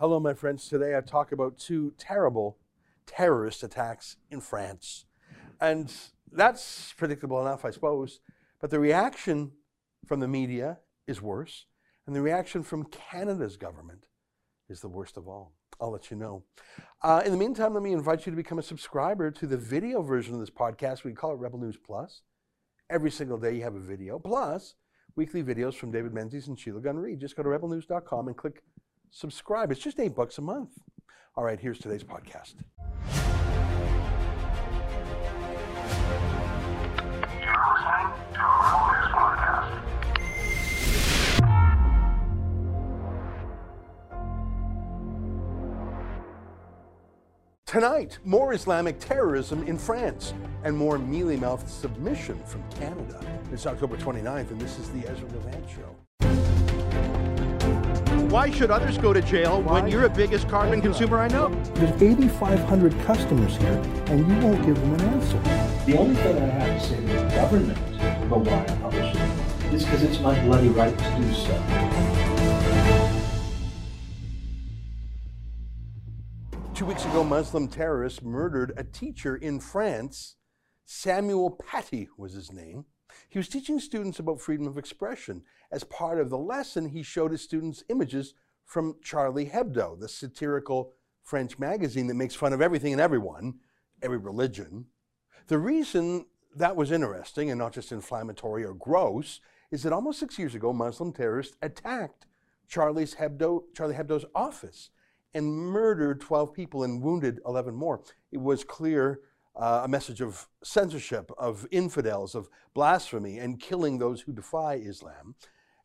Hello, my friends. Today I talk about two terrible terrorist attacks in France. And that's predictable enough, I suppose. But the reaction from the media is worse, and the reaction from Canada's government is the worst of all. I'll let you know. Uh, in the meantime, let me invite you to become a subscriber to the video version of this podcast. We call it Rebel News Plus. Every single day you have a video, plus weekly videos from David Menzies and Sheila Gunn Reid. Just go to rebelnews.com and click subscribe. It's just eight bucks a month. All right, here's today's podcast. Tonight, more Islamic terrorism in France and more mealy mouthed submission from Canada. It's October 29th, and this is the Ezra Levant Show. Why should others go to jail when you're the biggest carbon consumer I know? There's 8,500 customers here, and you won't give them an answer. The only thing I have to say to the government about why I publish it is because it's my bloody right to do so. Two weeks ago, Muslim terrorists murdered a teacher in France. Samuel Paty was his name. He was teaching students about freedom of expression. As part of the lesson, he showed his students images from Charlie Hebdo, the satirical French magazine that makes fun of everything and everyone, every religion. The reason that was interesting and not just inflammatory or gross is that almost six years ago, Muslim terrorists attacked Charlie's Hebdo, Charlie Hebdo's office and murdered 12 people and wounded 11 more. It was clear uh, a message of censorship, of infidels, of blasphemy, and killing those who defy Islam.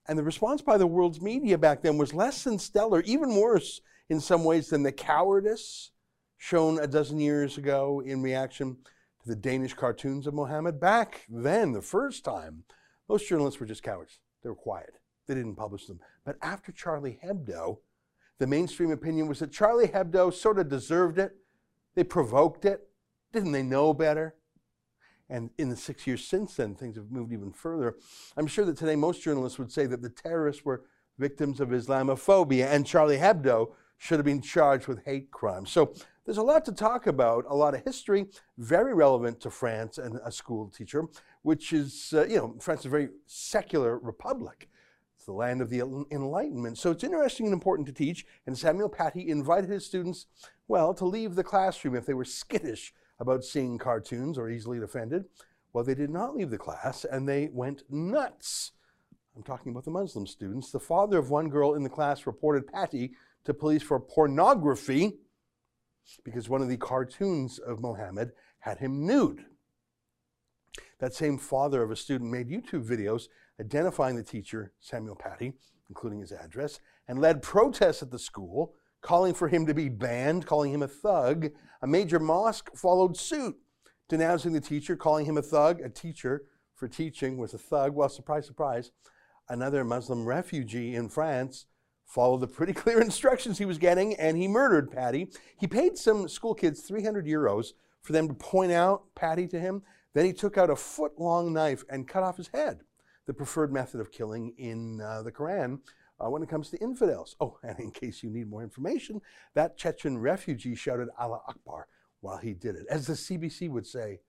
And the response by the world's media back then was less than stellar, even worse in some ways than the cowardice shown a dozen years ago in reaction to the Danish cartoons of Mohammed. Back then, the first time, most journalists were just cowards. They were quiet. They didn't publish them. But after Charlie Hebdo, the mainstream opinion was that Charlie Hebdo sort of deserved it. They provoked it. Didn't they know better? And in the six years since then, things have moved even further. I'm sure that today most journalists would say that the terrorists were victims of Islamophobia and Charlie Hebdo should have been charged with hate crimes. So there's a lot to talk about, a lot of history, very relevant to France and a school teacher, which is, uh, you know, France is a very secular republic. It's the land of the Enlightenment. So it's interesting and important to teach. And Samuel Paty invited his students, well, to leave the classroom if they were skittish about seeing cartoons or easily offended. Well, they did not leave the class and they went nuts. I'm talking about the Muslim students. The father of one girl in the class reported Paty to police for pornography because one of the cartoons of Mohammed had him nude. That same father of a student made YouTube videos identifying the teacher, Samuel Paty, including his address, and led protests at the school, calling for him to be banned, calling him a thug. A major mosque followed suit, denouncing the teacher, calling him a thug. A teacher for teaching was a thug. Well, surprise, surprise, another Muslim refugee in France followed the pretty clear instructions he was getting and he murdered Paty. He paid some school kids 300 euros for them to point out Paty to him. Then he took out a foot long knife and cut off his head the preferred method of killing in uh, the Quran uh, when it comes to infidels. Oh, and in case you need more information, that Chechen refugee shouted Allah Akbar while he did it. As the CBC would say,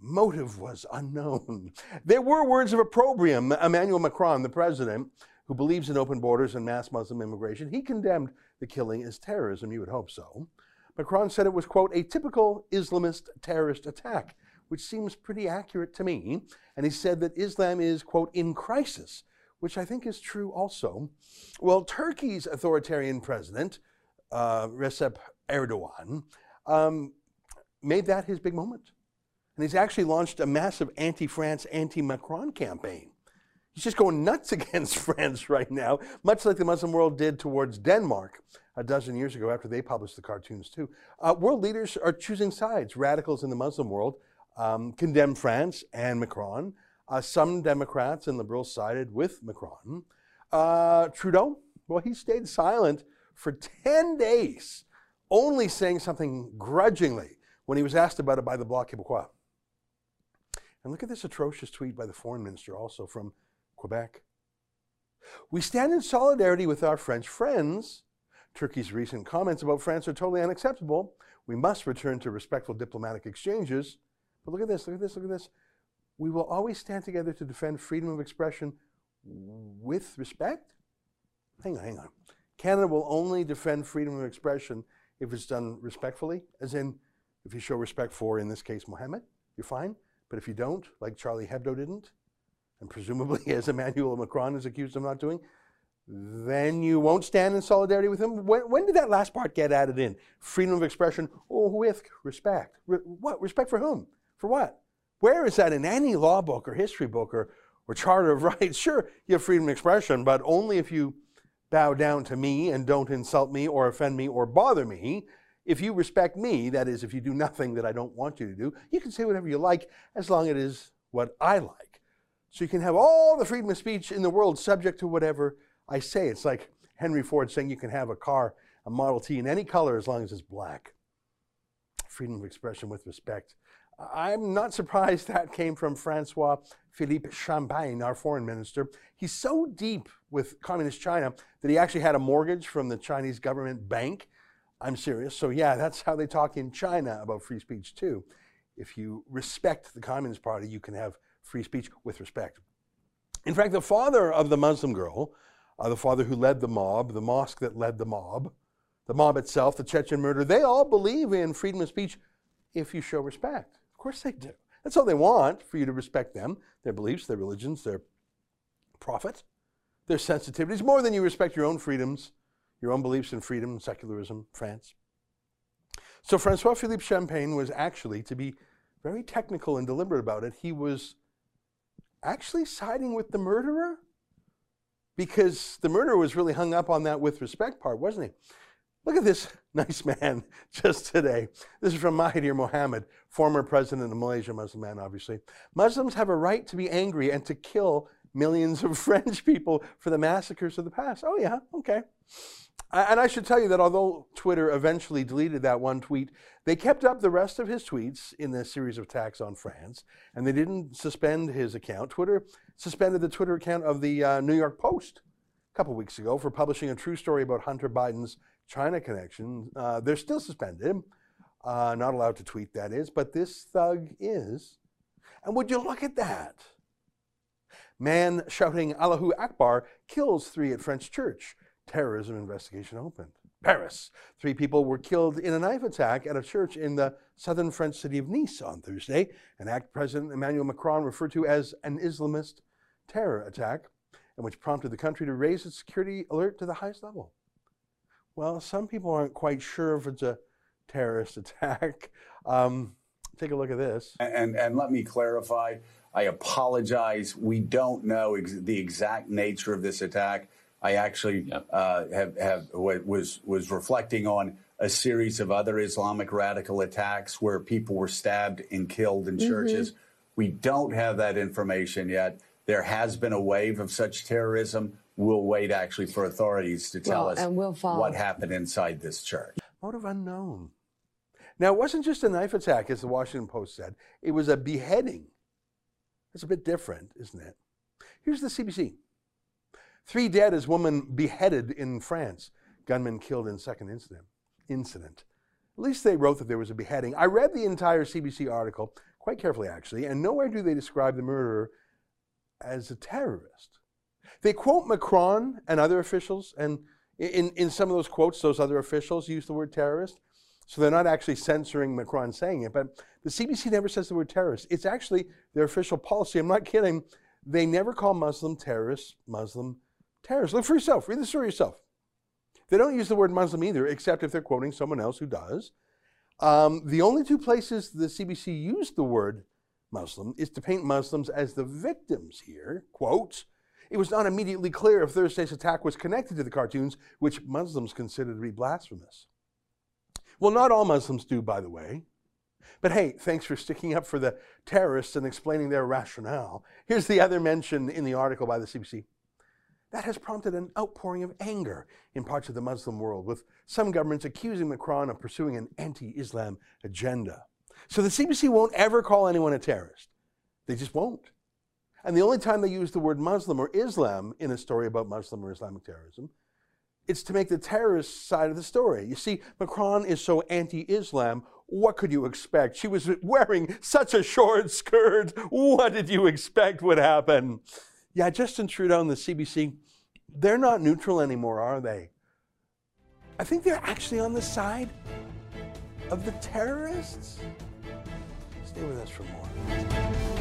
motive was unknown. There were words of opprobrium. Emmanuel Macron, the president, who believes in open borders and mass Muslim immigration, he condemned the killing as terrorism. You would hope so. Macron said it was, quote, a typical Islamist terrorist attack which seems pretty accurate to me. And he said that Islam is, quote, in crisis, which I think is true also. Well, Turkey's authoritarian president, uh, Recep Erdogan, um, made that his big moment. And he's actually launched a massive anti France, anti Macron campaign. He's just going nuts against France right now, much like the Muslim world did towards Denmark a dozen years ago after they published the cartoons, too. Uh, world leaders are choosing sides, radicals in the Muslim world um, condemned France and Macron. Uh, some Democrats and liberals sided with Macron. Uh, Trudeau, well, he stayed silent for 10 days, only saying something grudgingly when he was asked about it by the Bloc Québécois. And look at this atrocious tweet by the foreign minister, also from Quebec. We stand in solidarity with our French friends Turkey's recent comments about France are totally unacceptable. We must return to respectful diplomatic exchanges. But look at this, look at this, look at this. We will always stand together to defend freedom of expression with respect? Hang on, hang on. Canada will only defend freedom of expression if it's done respectfully, as in, if you show respect for, in this case, Mohammed, you're fine. But if you don't, like Charlie Hebdo didn't, and presumably as Emmanuel Macron is accused of not doing, then you won't stand in solidarity with him. When, when did that last part get added in? Freedom of expression with respect. Re- what? Respect for whom? For what? Where is that in any law book or history book or, or charter of rights? Sure, you have freedom of expression, but only if you bow down to me and don't insult me or offend me or bother me. If you respect me, that is, if you do nothing that I don't want you to do, you can say whatever you like as long as it is what I like. So you can have all the freedom of speech in the world subject to whatever I say. It's like Henry Ford saying you can have a car, a Model T in any color as long as it's black. Freedom of expression with respect. I'm not surprised that came from Francois Philippe Champagne, our foreign minister. He's so deep with communist China that he actually had a mortgage from the Chinese government bank. I'm serious. So, yeah, that's how they talk in China about free speech, too. If you respect the Communist Party, you can have free speech with respect. In fact, the father of the Muslim girl, uh, the father who led the mob, the mosque that led the mob, the mob itself, the Chechen murder, they all believe in freedom of speech if you show respect. Of course they do. That's all they want, for you to respect them, their beliefs, their religions, their prophet, their sensitivities, more than you respect your own freedoms, your own beliefs in freedom, and secularism, France. So Francois Philippe Champagne was actually, to be very technical and deliberate about it, he was actually siding with the murderer because the murderer was really hung up on that with respect part, wasn't he? Look at this nice man just today. This is from Mahathir Mohamad, former president of Malaysia, Muslim man, obviously. Muslims have a right to be angry and to kill millions of French people for the massacres of the past. Oh, yeah, okay. And I should tell you that although Twitter eventually deleted that one tweet, they kept up the rest of his tweets in the series of attacks on France, and they didn't suspend his account. Twitter suspended the Twitter account of the uh, New York Post a couple weeks ago for publishing a true story about Hunter Biden's China connection. Uh, they're still suspended, uh, not allowed to tweet, that is, but this thug is. And would you look at that? Man shouting Allahu Akbar kills three at French church terrorism investigation opened. Paris. Three people were killed in a knife attack at a church in the southern French city of Nice on Thursday, an act President Emmanuel Macron referred to as an Islamist terror attack, and which prompted the country to raise its security alert to the highest level. Well, some people aren't quite sure if it's a terrorist attack. Um, take a look at this. And, and let me clarify I apologize. We don't know ex- the exact nature of this attack. I actually yep. uh, have, have was was reflecting on a series of other Islamic radical attacks where people were stabbed and killed in mm-hmm. churches. We don't have that information yet. There has been a wave of such terrorism. We'll wait actually for authorities to tell well, us we'll what happened inside this church. Motive unknown. Now, it wasn't just a knife attack, as the Washington Post said. It was a beheading. That's a bit different, isn't it? Here's the CBC. Three dead as woman beheaded in France. Gunman killed in second incident. Incident. At least they wrote that there was a beheading. I read the entire CBC article quite carefully, actually, and nowhere do they describe the murderer as a terrorist. They quote Macron and other officials, and in, in some of those quotes, those other officials use the word terrorist. So they're not actually censoring Macron saying it, but the CBC never says the word terrorist. It's actually their official policy. I'm not kidding. They never call Muslim terrorists Muslim terrorists. Look for yourself. Read the story yourself. They don't use the word Muslim either, except if they're quoting someone else who does. Um, the only two places the CBC used the word Muslim is to paint Muslims as the victims here. Quote, it was not immediately clear if Thursday's attack was connected to the cartoons, which Muslims consider to be blasphemous. Well, not all Muslims do, by the way. But hey, thanks for sticking up for the terrorists and explaining their rationale. Here's the other mention in the article by the CBC. That has prompted an outpouring of anger in parts of the Muslim world, with some governments accusing Macron of pursuing an anti Islam agenda. So the CBC won't ever call anyone a terrorist. They just won't. And the only time they use the word Muslim or Islam in a story about Muslim or Islamic terrorism it's to make the terrorist side of the story. You see, Macron is so anti Islam. What could you expect? She was wearing such a short skirt. What did you expect would happen? Yeah, Justin Trudeau and the CBC, they're not neutral anymore, are they? I think they're actually on the side of the terrorists. Stay with us for more.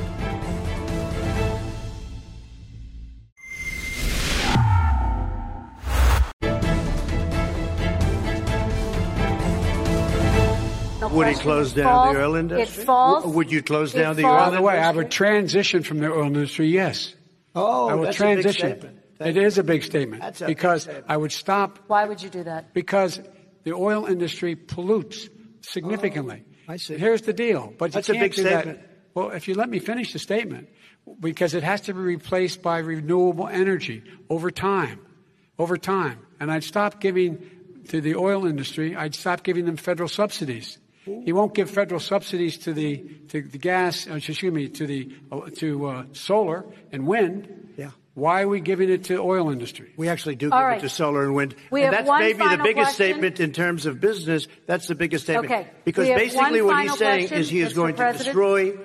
Would he close It down falls- the oil industry? It falls. W- Would you close it down the falls- oil industry? By the way, I would transition from the oil industry, yes. Oh, I would that's transition. a big statement. It is a big statement That's a big because statement. I would stop Why would you do that? because the oil industry pollutes significantly. Oh, I see. Here's the deal, but That's you a can't big do that- statement. Well, if you let me finish the statement, because it has to be replaced by renewable energy over time, over time, and I'd stop giving to the oil industry. I'd stop giving them federal subsidies. He won't give federal subsidies to the to the gas. uh, Excuse me, to the uh, to uh, solar and wind. Yeah. Why are we giving it to oil industry? We actually do All give right. it to solar and wind. We and have that's one maybe the biggest question. statement in terms of business. That's the biggest statement. Okay. Because basically what he's saying question, is he is Mr. going President. to destroy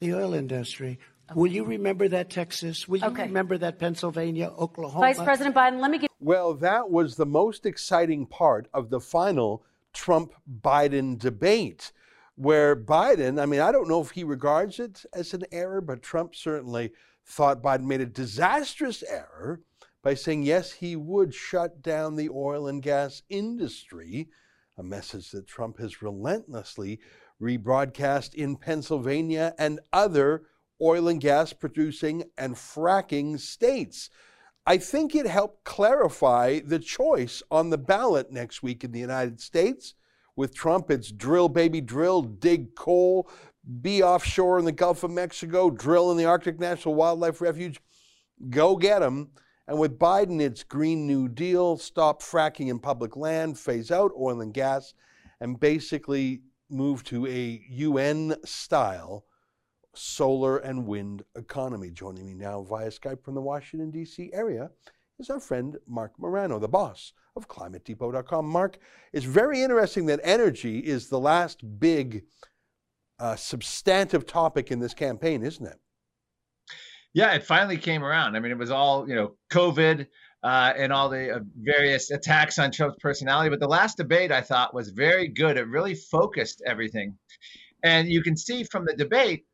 the oil industry. Will you remember that, Texas? Will you Okay. remember that, Pennsylvania, Oklahoma? Vice President Biden, let me get Well, that was the most exciting part of the final Trump Biden debate, where Biden, I mean, I don't know if he regards it as an error, but Trump certainly thought Biden made a disastrous error by saying, yes, he would shut down the oil and gas industry, a message that Trump has relentlessly rebroadcast in Pennsylvania and other oil and gas producing and fracking states. I think it helped clarify the choice on the ballot next week in the United States. With Trump, it's drill, baby, drill, dig coal, be offshore in the Gulf of Mexico, drill in the Arctic National Wildlife Refuge, go get them. And with Biden, it's Green New Deal, stop fracking in public land, phase out oil and gas, and basically move to a UN style solar and wind economy. Joining me now via Skype from the Washington, D.C. area is our friend Marc Morano, the boss of ClimateDepot.com. Marc, it's very interesting that energy is the last big uh, substantive topic in this campaign, isn't it? Yeah, it finally came around. I mean, it was all, you know, COVID uh, and all the uh, various attacks on Trump's personality. But the last debate I thought was very good. It really focused everything. And you can see from the debate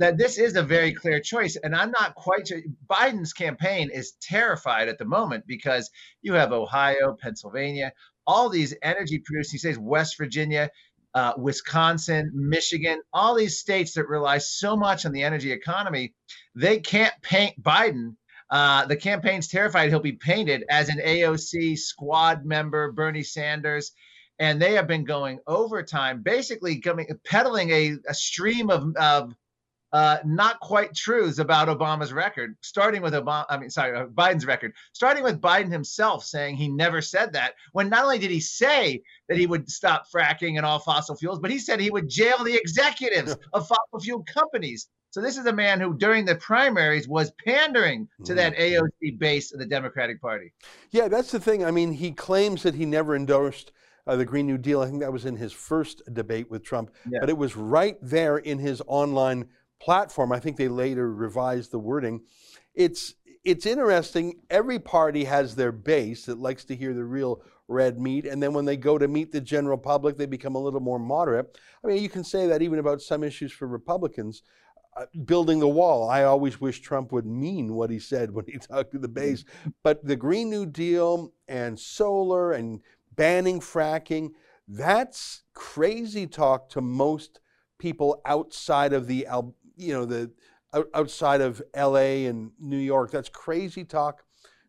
that this is a very clear choice. And I'm not quite sure. Biden's campaign is terrified at the moment because you have Ohio, Pennsylvania, all these energy producing states, West Virginia, uh, Wisconsin, Michigan, all these states that rely so much on the energy economy, they can't paint Biden. Uh, the campaign's terrified he'll be painted as an AOC squad member, Bernie Sanders, and they have been going overtime, basically coming peddling a, a stream of, of uh, not quite truths about Obama's record, starting with Obama, I mean, sorry, uh, Biden's record, starting with Biden himself saying he never said that. When not only did he say that he would stop fracking and all fossil fuels, but he said he would jail the executives of fossil fuel companies. So this is a man who, during the primaries, was pandering to that AOC base of the Democratic Party. Yeah, that's the thing. I mean, he claims that he never endorsed uh, the Green New Deal. I think that was in his first debate with Trump, Yeah. but it was right there in his online platform. I think they later revised the wording. It's it's interesting. Every party has their base that likes to hear the real red meat, and then when they go to meet the general public, they become a little more moderate. I mean, you can say that even about some issues for Republicans. Uh, building the wall. I always wish Trump would mean what he said when he talked to the base. But the Green New Deal and solar and banning fracking, that's crazy talk to most people outside of the Al- you know the outside of LA and New York. That's crazy talk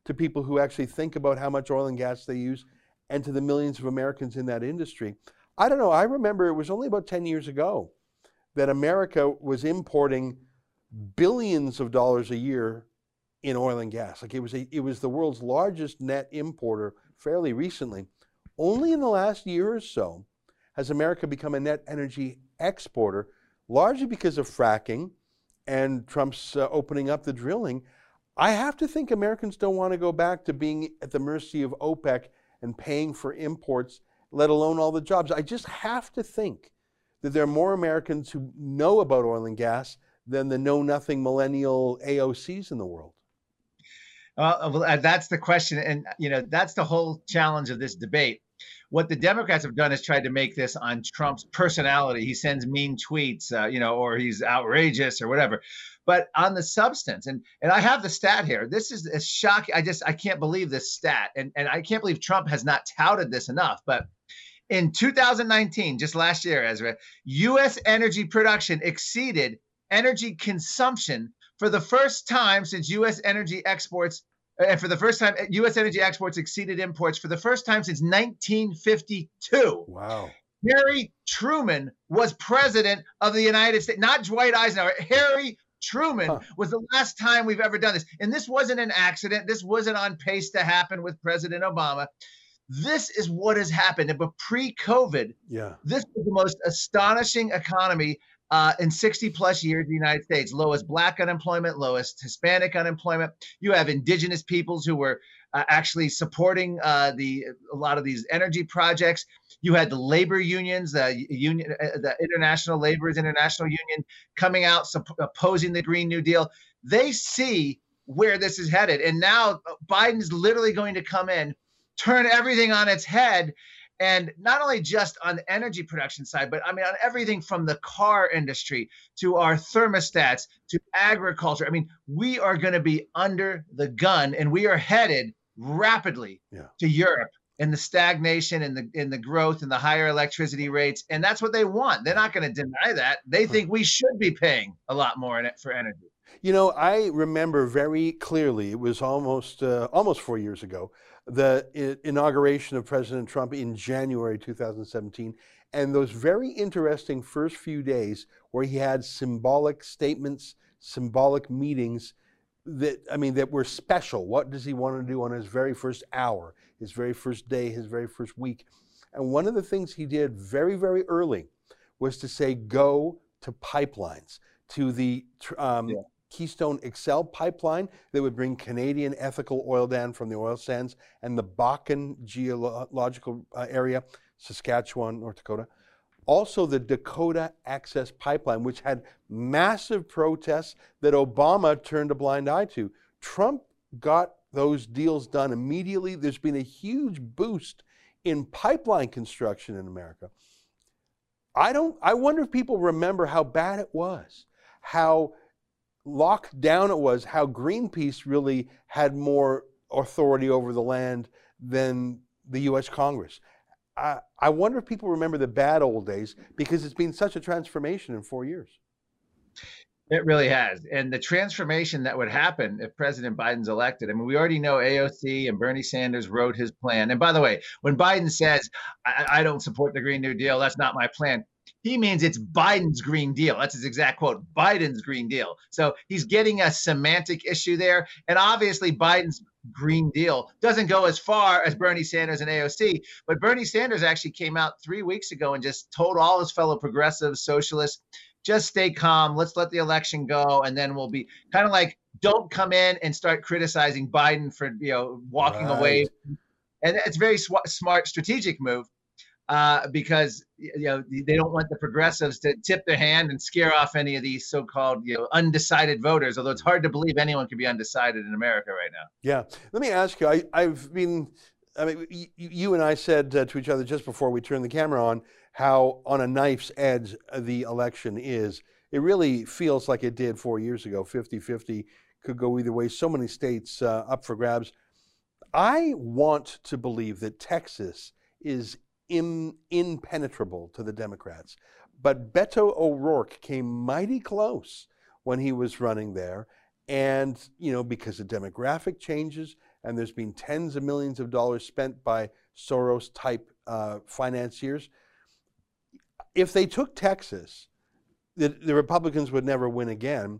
to people who actually think about how much oil and gas they use and to the millions of Americans in that industry. I don't know. I remember it was only about 10 years ago that America was importing billions of dollars a year in oil and gas. Like it was a, it was the world's largest net importer fairly recently. Only in the last year or so has America become a net energy exporter, largely because of fracking and Trump's uh, opening up the drilling. I have to think Americans don't want to go back to being at the mercy of OPEC and paying for imports, let alone all the jobs. I just have to think that there are more Americans who know about oil and gas than the know nothing millennial AOCs in the world. well, uh, that's the question. And, you know, that's the whole challenge of this debate. What the Democrats have done is tried to make this on Trump's personality. He sends mean tweets, uh, you know, or he's outrageous or whatever. But on the substance, and and I have the stat here. This is a shocking. I just I can't believe this stat, and and I can't believe Trump has not touted this enough. But in 2019, just last year, Ezra, U.S. energy production exceeded energy consumption for the first time since U.S. energy exports and for the first time, U.S. energy exports exceeded imports for the first time since 1952. Wow. Harry Truman was president of the United States, not Dwight Eisenhower. Harry Truman huh. was the last time we've ever done this. And this wasn't an accident. This wasn't on pace to happen with President Obama. This is what has happened. But pre COVID, yeah. this was the most astonishing economy uh, in 60 plus years in the United States. Lowest black unemployment, lowest Hispanic unemployment. You have indigenous peoples who were uh, actually supporting uh, the a lot of these energy projects. You had the labor unions, the union, uh, the International Laborers International Union, coming out opposing the Green New Deal. They see where this is headed, and now uh, Biden's literally going to come in, turn everything on its head, and not only just on the energy production side, but I mean, on everything from the car industry to our thermostats to agriculture. I mean, we are going to be under the gun and we are headed rapidly yeah. to Europe and the stagnation and the in the growth and the higher electricity rates and that's what they want they're not going to deny that they think we should be paying a lot more in it for energy you know i remember very clearly it was almost uh, almost 4 years ago the inauguration of President Trump in January 2017, and those very interesting first few days where he had symbolic statements, symbolic meetings that I mean that were special. What does he want to do on his very first hour, his very first day, his very first week? And one of the things he did very, very early was to say, "Go to pipelines, to the um, yeah. Keystone XL pipeline that would bring Canadian ethical oil down from the oil sands and the Bakken geological uh, area, Saskatchewan, North Dakota. Also, the Dakota Access Pipeline, which had massive protests that Obama turned a blind eye to. Trump got those deals done immediately. There's been a huge boost in pipeline construction in America. I don't I wonder if people remember how bad it was. How locked down it was, how Greenpeace really had more authority over the land than the US Congress. I, I wonder if people remember the bad old days because it's been such a transformation in four years. It really has. And the transformation that would happen if President Biden's elected, I mean, we already know AOC and Bernie Sanders wrote his plan. And by the way, when Biden says, I, I don't support the Green New Deal, that's not my plan, he means it's Biden's Green Deal. That's his exact quote Biden's Green Deal. So he's getting a semantic issue there. And obviously, Biden's Green Deal doesn't go as far as Bernie Sanders and AOC. But Bernie Sanders actually came out three weeks ago and just told all his fellow progressives, socialists, just stay calm. Let's let the election go. And then we'll be kind of like, don't come in and start criticizing Biden for, you know, walking right. away. And it's very sw- smart strategic move uh, because you know they don't want the progressives to tip their hand and scare off any of these so-called you know undecided voters. Although it's hard to believe anyone can be undecided in America right now. Yeah, let me ask you. I, have been. I mean, you, you and I said uh, to each other just before we turned the camera on how on a knife's edge the election is. It really feels like it did four years ago. 50-50 could go either way. So many states uh, up for grabs. I want to believe that Texas is in, impenetrable to the Democrats. But Beto O'Rourke came mighty close when he was running there. And, you know, because of demographic changes, and there's been tens of millions of dollars spent by Soros type uh, financiers. If they took Texas, the, the Republicans would never win again.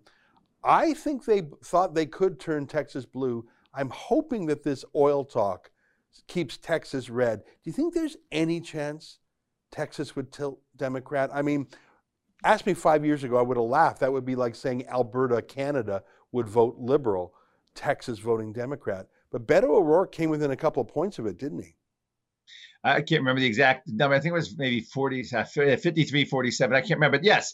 I think they thought they could turn Texas blue. I'm hoping that this oil talk keeps Texas red. Do you think there's any chance Texas would tilt Democrat? I mean, ask me five years ago, I would have laughed. That would be like saying Alberta, Canada would vote liberal. Texas voting Democrat. But Beto O'Rourke came within a couple of points of it, didn't he? I can't remember the exact number. I think it was maybe 40, uh, 53, 47. I can't remember. But yes,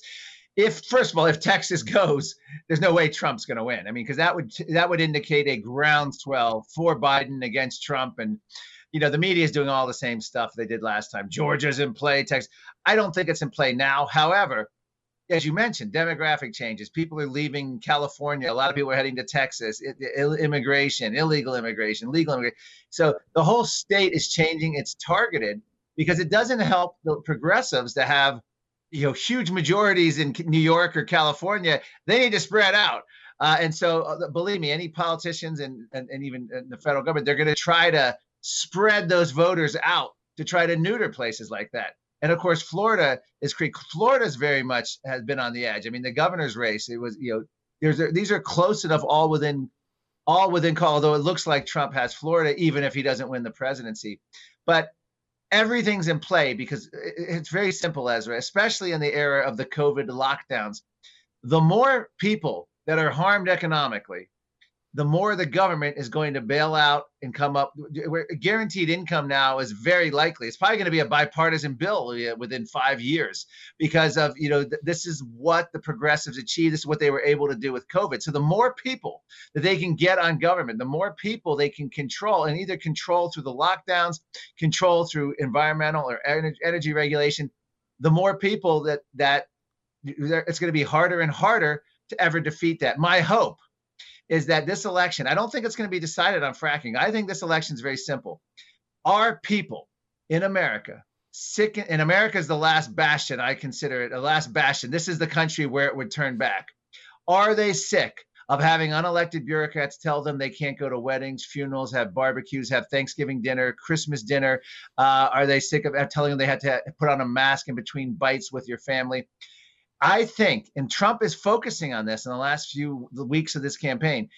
if first of all, if Texas goes, there's no way Trump's going to win. I mean, because that would that would indicate a groundswell for Biden against Trump, and you know the media is doing all the same stuff they did last time. Georgia's in play. Texas. I don't think it's in play now. However, as you mentioned, demographic changes. People are leaving California. A lot of people are heading to Texas. immigration, illegal immigration, legal immigration. So the whole state is changing. It's targeted because it doesn't help the progressives to have you know huge majorities in New York or California. They need to spread out. Uh, and so, uh, believe me, any politicians and, and, and even the federal government, they're going to try to spread those voters out to try to neuter places like that. And of course, Florida is Florida's very much has been on the edge. I mean, the governor's race, it was, you know, there's these are close enough all within all within call, although it looks like Trump has Florida, even if he doesn't win the presidency. But everything's in play because it's very simple, Ezra, especially in the era of the COVID lockdowns. The more people that are harmed economically, the more the government is going to bail out and come up. Guaranteed income now is very likely. It's probably going to be a bipartisan bill within five years because of you know th- this is what the progressives achieved. This is what they were able to do with COVID. So the more people that they can get on government, the more people they can control and either control through the lockdowns, control through environmental or energy regulation. The more people that that it's going to be harder and harder to ever defeat that. My hope is that this election, I don't think it's going to be decided on fracking. I think this election is very simple. Are people in America sick? And America is the last bastion, I consider it the last bastion. This is the country where it would turn back. Are they sick of having unelected bureaucrats tell them they can't go to weddings, funerals, have barbecues, have Thanksgiving dinner, Christmas dinner? Uh, are they sick of telling them they had to put on a mask in between bites with your family? I think, and Trump is focusing on this in the last few weeks of this campaign.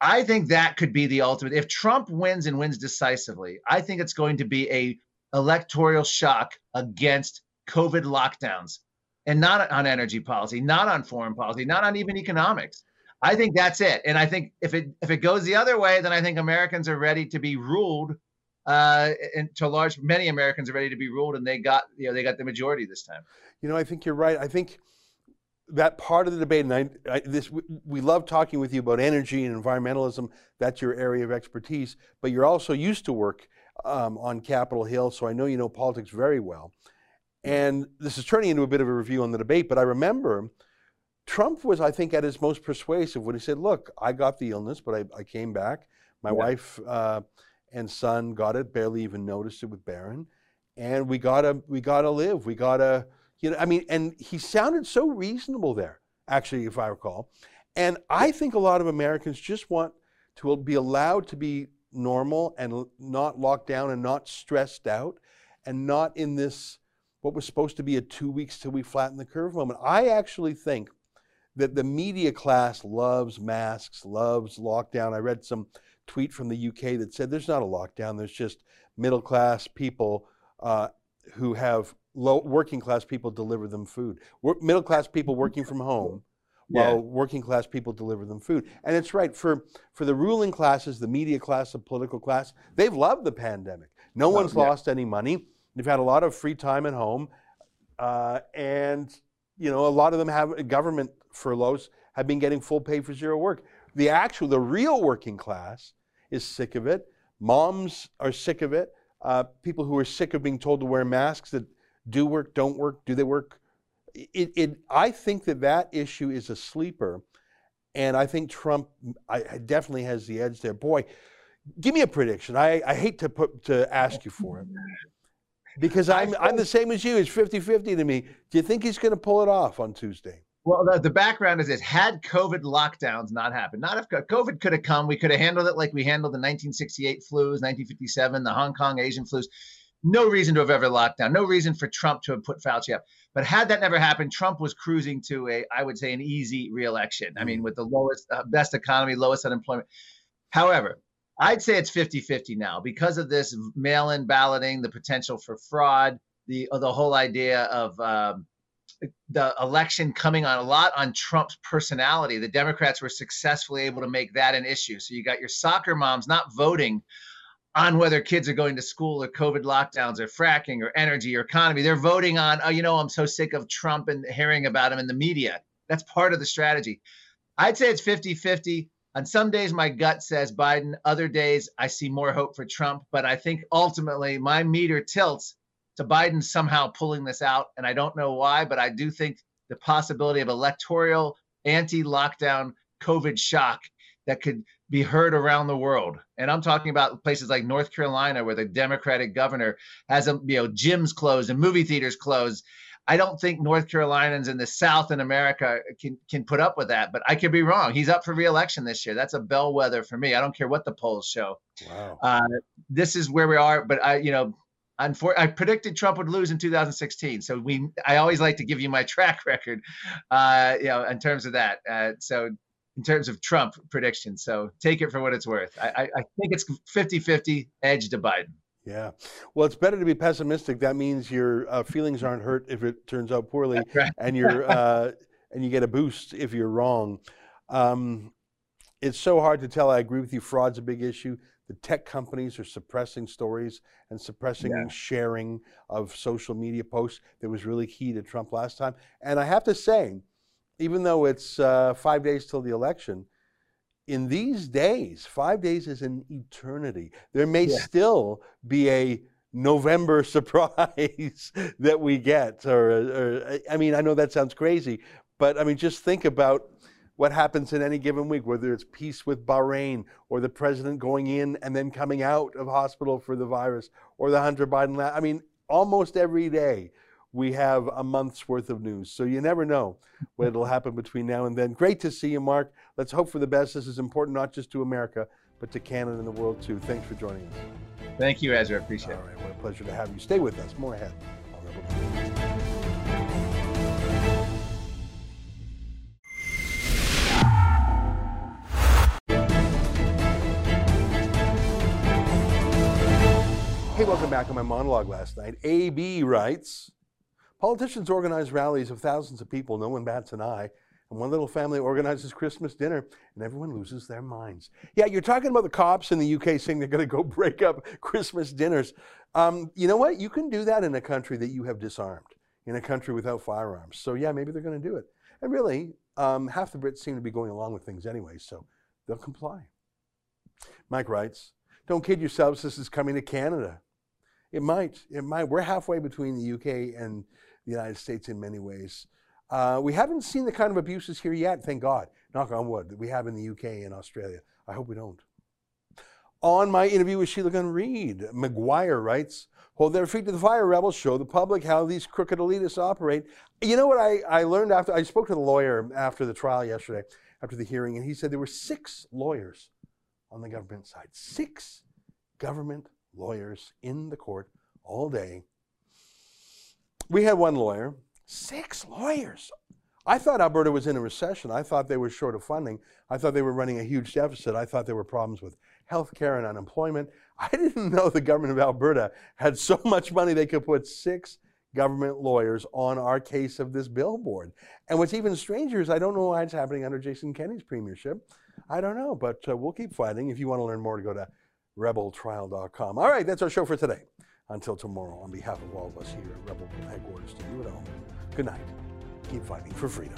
I think that could be the ultimate. If Trump wins and wins decisively, I think it's going to be a electoral shock against COVID lockdowns and not on energy policy, not on foreign policy, not on even economics. I think that's it. And I think if it if it goes the other way, then I think Americans are ready to be ruled. Uh, and to large, many Americans are ready to be ruled, and they got you know they got the majority this time. You know, I think you're right. I think that part of the debate, and I, I, this we love talking with you about energy and environmentalism. That's your area of expertise, but you're also used to work um, on Capitol Hill, so I know you know politics very well. And this is turning into a bit of a review on the debate, but I remember Trump was, I think, at his most persuasive when he said, "Look, I got the illness, but I, I came back. My yeah. wife uh, and son got it, barely even noticed it with Barron, and we gotta we gotta live. We gotta." You know, I mean, and he sounded so reasonable there, actually, if I recall. And I think a lot of Americans just want to be allowed to be normal and not locked down and not stressed out and not in this, what was supposed to be a two weeks till we flatten the curve moment. I actually think that the media class loves masks, loves lockdown. I read some tweet from the UK that said there's not a lockdown, there's just middle class people uh, who have low working class people deliver them food. middle class people working from home, while yeah. working class people deliver them food. And it's right for for the ruling classes, the media class, the political class. They've loved the pandemic. No one's yeah. lost any money. They've had a lot of free time at home, uh, and you know a lot of them have government furloughs have been getting full pay for zero work. The actual, the real working class is sick of it. Moms are sick of it. Uh, people who are sick of being told to wear masks that do work, don't work, do they work? It, it, I think that that issue is a sleeper, and I think Trump I, definitely has the edge there. Boy, give me a prediction. I, I hate to put to ask you for it because I'm I'm the same as you. It's 50-50 to me. Do you think he's going to pull it off on Tuesday? Well, the, the background is this: had COVID lockdowns not happened, not if COVID could have come, we could have handled it like we handled the 1968 flus, 1957, the Hong Kong Asian flus no reason to have ever locked down, no reason for Trump to have put Fauci up. But had that never happened, Trump was cruising to a, I would say, an easy reelection. I mean, mm. with the lowest, uh, best economy, lowest unemployment. However, I'd say it's 50 50 now because of this mail in balloting, the potential for fraud, the, uh, the whole idea of, um, the election coming on a lot on Trump's personality. The Democrats were successfully able to make that an issue. So you got your soccer moms not voting on whether kids are going to school or COVID lockdowns or fracking or energy or economy. They're voting on, oh, you know, I'm so sick of Trump and hearing about him in the media. That's part of the strategy. I'd say it's 50 50. On some days, my gut says Biden. Other days, I see more hope for Trump. But I think ultimately my meter tilts to Biden somehow pulling this out. And I don't know why, but I do think the possibility of electoral anti lockdown COVID shock that could be heard around the world. And I'm talking about places like North Carolina, where the Democratic governor has a, you know gyms closed and movie theaters closed. I don't think North Carolinians in the South in America can can put up with that. But I could be wrong. He's up for reelection this year. That's a bellwether for me. I don't care what the polls show. Wow. Uh, this is where we are. But I, you know, Unfor- I predicted Trump would lose in 2016. So we, I always like to give you my track record, uh, you know, in terms of that. Uh, so in terms of Trump predictions. So take it for what it's worth. I, I, think it's 50-50 edge to Biden. Yeah. Well, it's better to be pessimistic. That means your uh, feelings aren't hurt if it turns out poorly, right. and you're uh, and you get a boost if you're wrong. Um, it's so hard to tell. I agree with you. Fraud's a big issue. The tech companies are suppressing stories and suppressing Yeah. sharing of social media posts. That was really key to Trump last time. And I have to say, even though it's uh, five days till the election, in these days, five days is an eternity. There may Yeah. still be a November surprise that we get. Or, or, I mean, I know that sounds crazy, but I mean, just think about what happens in any given week, whether it's peace with Bahrain or the president going in and then coming out of hospital for the virus or the Hunter Biden. I mean, almost every day we have a month's worth of news. So you never know what'll happen between now and then. Great to see you, Marc. Let's hope for the best. This is important not just to America, but to Canada and the world too. Thanks for joining us. Thank you, Ezra. Appreciate All it. right, what a pleasure to have you. Stay with us. More ahead. on Rebel News. Hey, welcome back on my monologue last night. AB writes Politicians organize rallies of thousands of people, no one bats an eye. And one little family organizes Christmas dinner, and everyone loses their minds. Yeah, you're talking about the cops in the UK saying they're going to go break up Christmas dinners. Um, you know what? You can do that in a country that you have disarmed, in a country without firearms. So, yeah, maybe they're going to do it. And really, um, half the Brits seem to be going along with things anyway, so they'll comply. Mike writes Don't kid yourselves, this is coming to Canada. It might. It might. We're halfway between the UK and the United States in many ways. Uh, we haven't seen the kind of abuses here yet, thank God. Knock on wood, that we have in the UK and Australia. I hope we don't. On my interview with Sheila Gunn Reid, McGuire writes, Hold their feet to the fire, rebels. Show the public how these crooked elitists operate. You know what I, I learned after I spoke to the lawyer after the trial yesterday, after the hearing, and he said there were six lawyers on the government side. Six government lawyers in the court all day. We had one lawyer, six lawyers. I thought Alberta was in a recession. I thought they were short of funding. I thought they were running a huge deficit. I thought there were problems with health care and unemployment. I didn't know the government of Alberta had so much money they could put six government lawyers on our case of this billboard. And what's even stranger is I don't know why it's happening under Jason Kenney's premiership. I don't know, but uh, we'll keep fighting. If you want to learn more, go to rebeltrial.com. All right, that's our show for today. Until tomorrow, on behalf of all of us here at Rebel headquarters to you at home, good night. Keep fighting for freedom.